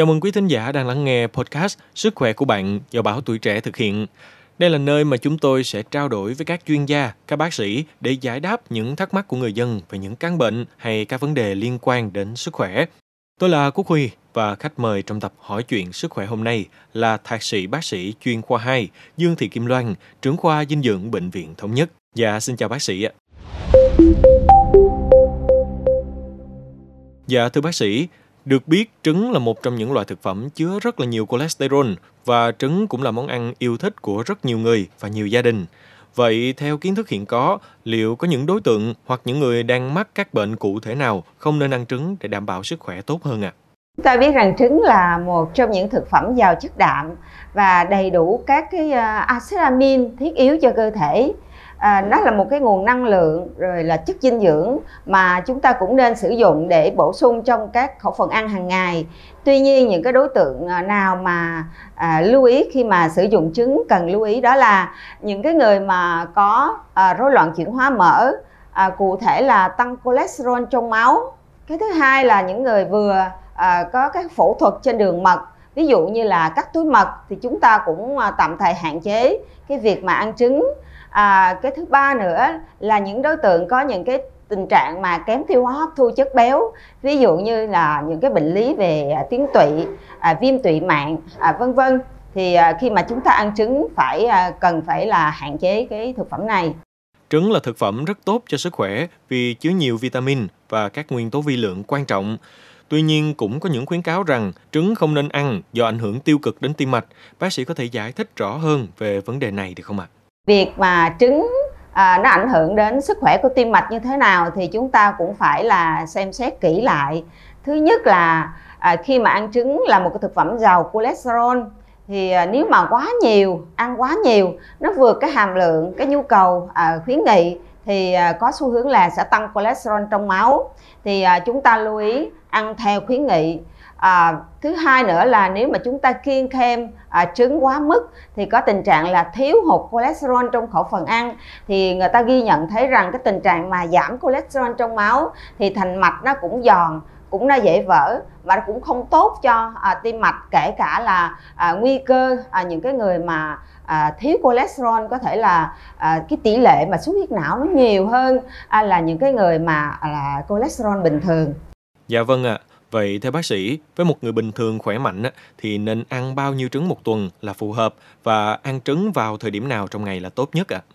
Chào mừng quý thính giả đang lắng nghe podcast Sức khỏe của bạn do Báo Tuổi Trẻ thực hiện. Đây là nơi mà chúng tôi sẽ trao đổi với các chuyên gia, các bác sĩ để giải đáp những thắc mắc của người dân về những căn bệnh hay các vấn đề liên quan đến sức khỏe. Tôi là Quốc Huy và khách mời trong tập hỏi chuyện sức khỏe hôm nay là thạc sĩ bác sĩ chuyên khoa 2 Dương Thị Kim Loan, trưởng khoa dinh dưỡng Bệnh viện Thống nhất. Dạ, xin chào bác sĩ ạ. Dạ, thưa bác sĩ, được biết, trứng là một trong những loại thực phẩm chứa rất là nhiều cholesterol và trứng cũng là món ăn yêu thích của rất nhiều người và nhiều gia đình. Vậy theo kiến thức hiện có, liệu có những đối tượng hoặc những người đang mắc các bệnh cụ thể nào không nên ăn trứng để đảm bảo sức khỏe tốt hơn ạ? À? Chúng ta biết rằng trứng là một trong những thực phẩm giàu chất đạm và đầy đủ các cái ờ, axit amin thiết yếu cho cơ thể à, nó là một cái nguồn năng lượng rồi là chất dinh dưỡng mà chúng ta cũng nên sử dụng để bổ sung trong các khẩu phần ăn hàng ngày. Tuy nhiên những cái đối tượng à, nào mà à, lưu ý khi mà sử dụng trứng cần lưu ý đó là những cái người mà có à, rối loạn chuyển hóa mỡ à, cụ thể là tăng cholesterol trong máu. Cái thứ hai là những người vừa à, có các phẫu thuật trên đường mật ví dụ như là cắt túi mật thì chúng ta cũng à, tạm thời hạn chế cái việc mà ăn trứng à, cái thứ ba nữa là những đối tượng có những cái tình trạng mà kém tiêu hóa hấp thu chất béo ví dụ như là những cái bệnh lý về à, tuyến tụy à, viêm tụy mạng à, vân vân thì à, khi mà chúng ta ăn trứng phải à, cần phải là hạn chế cái thực phẩm này Trứng là thực phẩm rất tốt cho sức khỏe vì chứa nhiều vitamin và các nguyên tố vi lượng quan trọng. Tuy nhiên cũng có những khuyến cáo rằng trứng không nên ăn do ảnh hưởng tiêu cực đến tim mạch. Bác sĩ có thể giải thích rõ hơn về vấn đề này được không ạ? À? Việc mà trứng à, nó ảnh hưởng đến sức khỏe của tim mạch như thế nào thì chúng ta cũng phải là xem xét kỹ lại. Thứ nhất là à, khi mà ăn trứng là một cái thực phẩm giàu cholesterol thì à, nếu mà quá nhiều ăn quá nhiều nó vượt cái hàm lượng cái nhu cầu à, khuyến nghị thì à, có xu hướng là sẽ tăng cholesterol trong máu. Thì à, chúng ta lưu ý ăn theo khuyến nghị à, thứ hai nữa là nếu mà chúng ta kiêng khem à, trứng quá mức thì có tình trạng là thiếu hụt cholesterol trong khẩu phần ăn thì người ta ghi nhận thấy rằng cái tình trạng mà giảm cholesterol trong máu thì thành mạch nó cũng giòn cũng nó dễ vỡ và nó cũng không tốt cho à, tim mạch kể cả là à, nguy cơ à, những cái người mà à, thiếu cholesterol có thể là à, cái tỷ lệ mà xuất huyết não nó nhiều hơn à, là những cái người mà à, là cholesterol bình thường. Dạ vâng ạ. À. Vậy theo bác sĩ, với một người bình thường khỏe mạnh thì nên ăn bao nhiêu trứng một tuần là phù hợp và ăn trứng vào thời điểm nào trong ngày là tốt nhất ạ? À?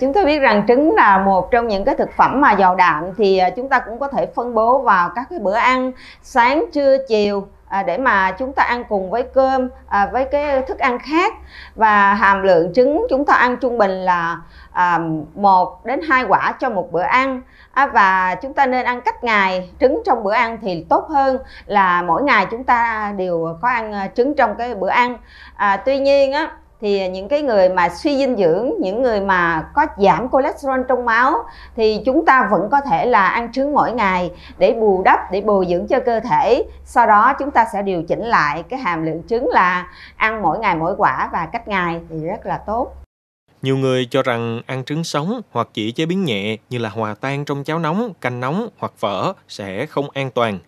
Chúng tôi biết rằng trứng là một trong những cái thực phẩm mà giàu đạm thì à, chúng ta cũng có thể phân bố vào các cái bữa ăn sáng, trưa, chiều à, để mà chúng ta ăn cùng với cơm à, với cái thức ăn khác. Và hàm lượng trứng chúng ta ăn trung bình là à, 1 đến 2 quả cho một bữa ăn. À, và chúng ta nên ăn cách ngày. Trứng trong bữa ăn thì tốt hơn là mỗi ngày chúng ta đều có ăn à, trứng trong cái bữa ăn. À, tuy nhiên á thì à, những cái người mà suy dinh dưỡng những người mà có giảm cholesterol trong máu thì chúng ta vẫn có thể là ăn trứng mỗi ngày để bù đắp để bồi dưỡng cho cơ thể sau đó chúng ta sẽ điều chỉnh lại cái hàm lượng trứng là ăn mỗi ngày mỗi quả và cách ngày thì rất là tốt nhiều người cho rằng ăn trứng sống hoặc chỉ chế biến nhẹ như là hòa tan trong cháo nóng, canh nóng hoặc phở sẽ không an toàn.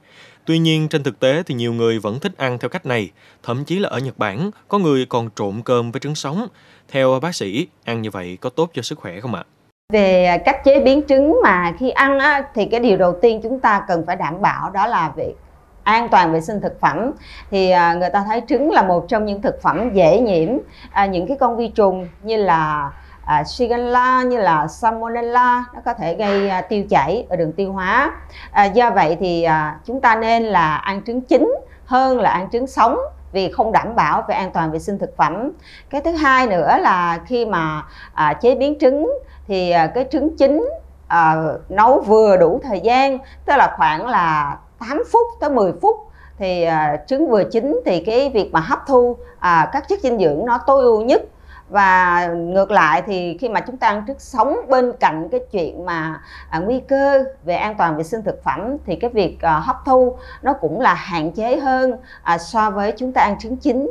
Tuy nhiên trên thực tế thì nhiều người vẫn thích ăn theo cách này, thậm chí là ở Nhật Bản có người còn trộn cơm với trứng sống. Theo bác sĩ, ăn như vậy có tốt cho sức khỏe không ạ? Về cách chế biến trứng mà khi ăn á, thì cái điều đầu tiên chúng ta cần phải đảm bảo đó là việc an toàn vệ sinh thực phẩm thì à, người ta thấy trứng là một trong những thực phẩm dễ nhiễm à, những cái con vi trùng như là à, Shigella như là Salmonella nó có thể gây à, tiêu chảy ở đường tiêu hóa. À, do vậy thì à, chúng ta nên là ăn trứng chín hơn là ăn trứng sống vì không đảm bảo về an toàn vệ sinh thực phẩm. Cái thứ hai nữa là khi mà à, chế biến trứng thì à, cái trứng chín à, nấu vừa đủ thời gian tức là khoảng là 8 phút tới 10 phút thì à, trứng vừa chín thì cái việc mà hấp thu à, các chất dinh dưỡng nó tối ưu nhất và ngược lại thì khi mà chúng ta ăn trứng sống bên cạnh cái chuyện mà à, nguy cơ về an toàn vệ sinh thực phẩm thì cái việc à, hấp thu nó cũng là hạn chế hơn à, so với chúng ta ăn trứng chín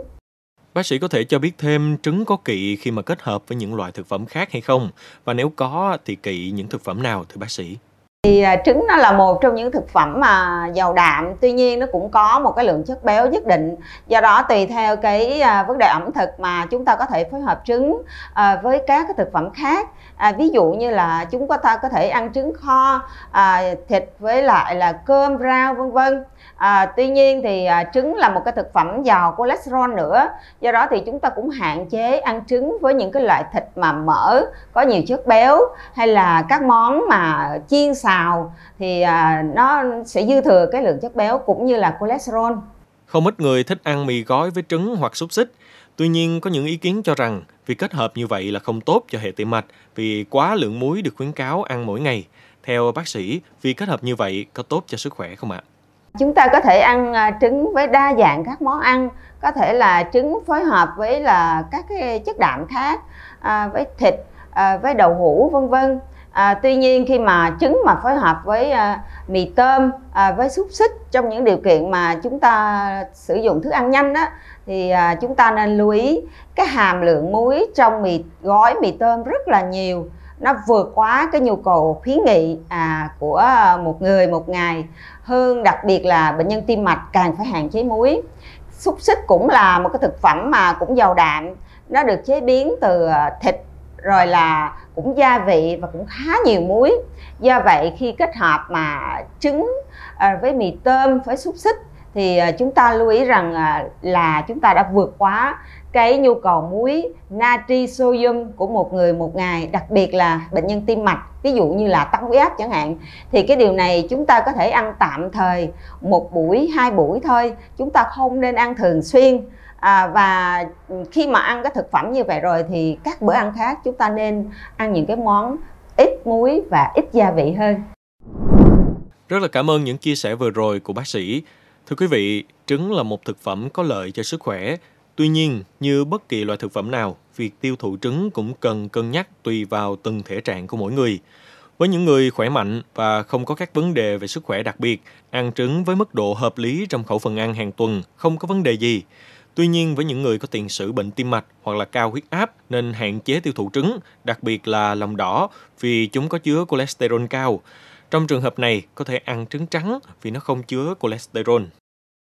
Bác sĩ có thể cho biết thêm trứng có kỵ khi mà kết hợp với những loại thực phẩm khác hay không? Và nếu có thì kỵ những thực phẩm nào thưa bác sĩ? Thì à, trứng nó là một trong những thực phẩm mà giàu đạm tuy nhiên nó cũng có một cái lượng chất béo nhất định. Do đó tùy theo cái à, vấn đề ẩm thực mà chúng ta có thể phối hợp trứng à, với các cái thực phẩm khác. À, ví dụ như là chúng ta có thể ăn trứng kho à, thịt với lại là cơm rau vân vân à, tuy nhiên thì à, trứng là một cái thực phẩm giàu cholesterol nữa do đó thì chúng ta cũng hạn chế ăn trứng với những cái loại thịt mà mỡ có nhiều chất béo hay là các món mà chiên xào thì à, nó sẽ dư thừa cái lượng chất béo cũng như là cholesterol không ít người thích ăn mì gói với trứng hoặc xúc xích Tuy nhiên, có những ý kiến cho rằng việc kết hợp như vậy là không tốt cho hệ tim mạch vì quá lượng muối được khuyến cáo ăn mỗi ngày. Theo bác sĩ, việc kết hợp như vậy có tốt cho sức khỏe không ạ? Chúng ta có thể ăn à, trứng với đa dạng các món ăn, có thể là trứng phối hợp với là các cái chất đạm khác, à, với thịt, à, với đậu hũ vân vân. À, tuy nhiên khi mà trứng mà phối hợp với à, mì tôm, à, với xúc xích trong những điều kiện mà chúng ta sử dụng thức ăn nhanh đó thì à, chúng ta nên lưu ý cái hàm lượng muối trong mì gói mì tôm rất là nhiều nó vượt quá cái nhu cầu khuyến nghị à, của một người một ngày. Hơn đặc biệt là bệnh nhân tim mạch càng phải hạn chế muối. Xúc xích cũng là một cái thực phẩm mà cũng giàu đạm. Nó được chế biến từ à, thịt rồi là cũng gia vị và cũng khá nhiều muối. Do vậy khi kết hợp mà trứng à, với mì tôm với xúc xích thì à, chúng ta lưu ý rằng à, là chúng ta đã vượt quá cái nhu cầu muối natri sodium của một người một ngày đặc biệt là bệnh nhân tim mạch ví dụ như là tăng huyết áp chẳng hạn. Thì cái điều này chúng ta có thể ăn tạm thời một buổi hai buổi thôi. Chúng ta không nên ăn thường xuyên. À, và khi mà ăn cái thực phẩm như vậy rồi thì các bữa ăn khác chúng ta nên ăn những cái món ít muối và ít gia vị hơn. Rất là cảm ơn những chia sẻ vừa rồi của bác sĩ. Thưa quý vị, trứng là một thực phẩm có lợi cho sức khỏe. Tuy nhiên, như bất kỳ loại thực phẩm nào, việc tiêu thụ trứng cũng cần cân nhắc tùy vào từng thể trạng của mỗi người. Với những người khỏe mạnh và không có các vấn đề về sức khỏe đặc biệt, ăn trứng với mức độ hợp lý trong khẩu phần ăn hàng tuần không có vấn đề gì. Tuy nhiên với những người có tiền sử bệnh tim mạch hoặc là cao huyết áp nên hạn chế tiêu thụ trứng, đặc biệt là lòng đỏ vì chúng có chứa cholesterol cao. Trong trường hợp này, có thể ăn trứng trắng vì nó không chứa cholesterol.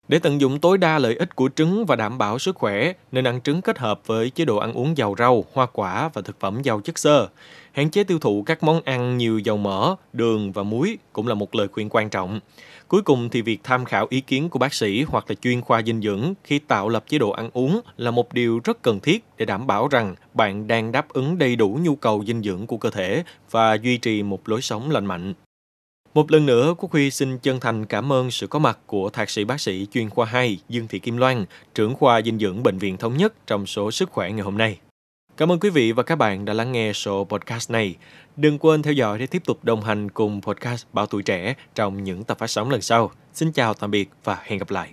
Để tận dụng tối đa lợi ích của trứng và đảm bảo sức khỏe, nên ăn trứng kết hợp với chế độ ăn uống giàu rau, hoa quả và thực phẩm giàu chất xơ. Hạn chế tiêu thụ các món ăn nhiều dầu mỡ, đường và muối cũng là một lời khuyên quan trọng. Cuối cùng thì việc tham khảo ý kiến của bác sĩ hoặc là chuyên khoa dinh dưỡng khi tạo lập chế độ ăn uống là một điều rất cần thiết để đảm bảo rằng bạn đang đáp ứng đầy đủ nhu cầu dinh dưỡng của cơ thể và duy trì một lối sống lành mạnh. Một lần nữa, Quốc Huy xin chân thành cảm ơn sự có mặt của Thạc sĩ bác sĩ chuyên khoa 2 Dương Thị Kim Loan, trưởng khoa dinh dưỡng Bệnh viện Thống nhất trong số Sức khỏe ngày hôm nay. Cảm ơn quý vị và các bạn đã lắng nghe số podcast này. Đừng quên theo dõi để tiếp tục đồng hành cùng podcast Bảo Tuổi Trẻ trong những tập phát sóng lần sau. Xin chào tạm biệt và hẹn gặp lại.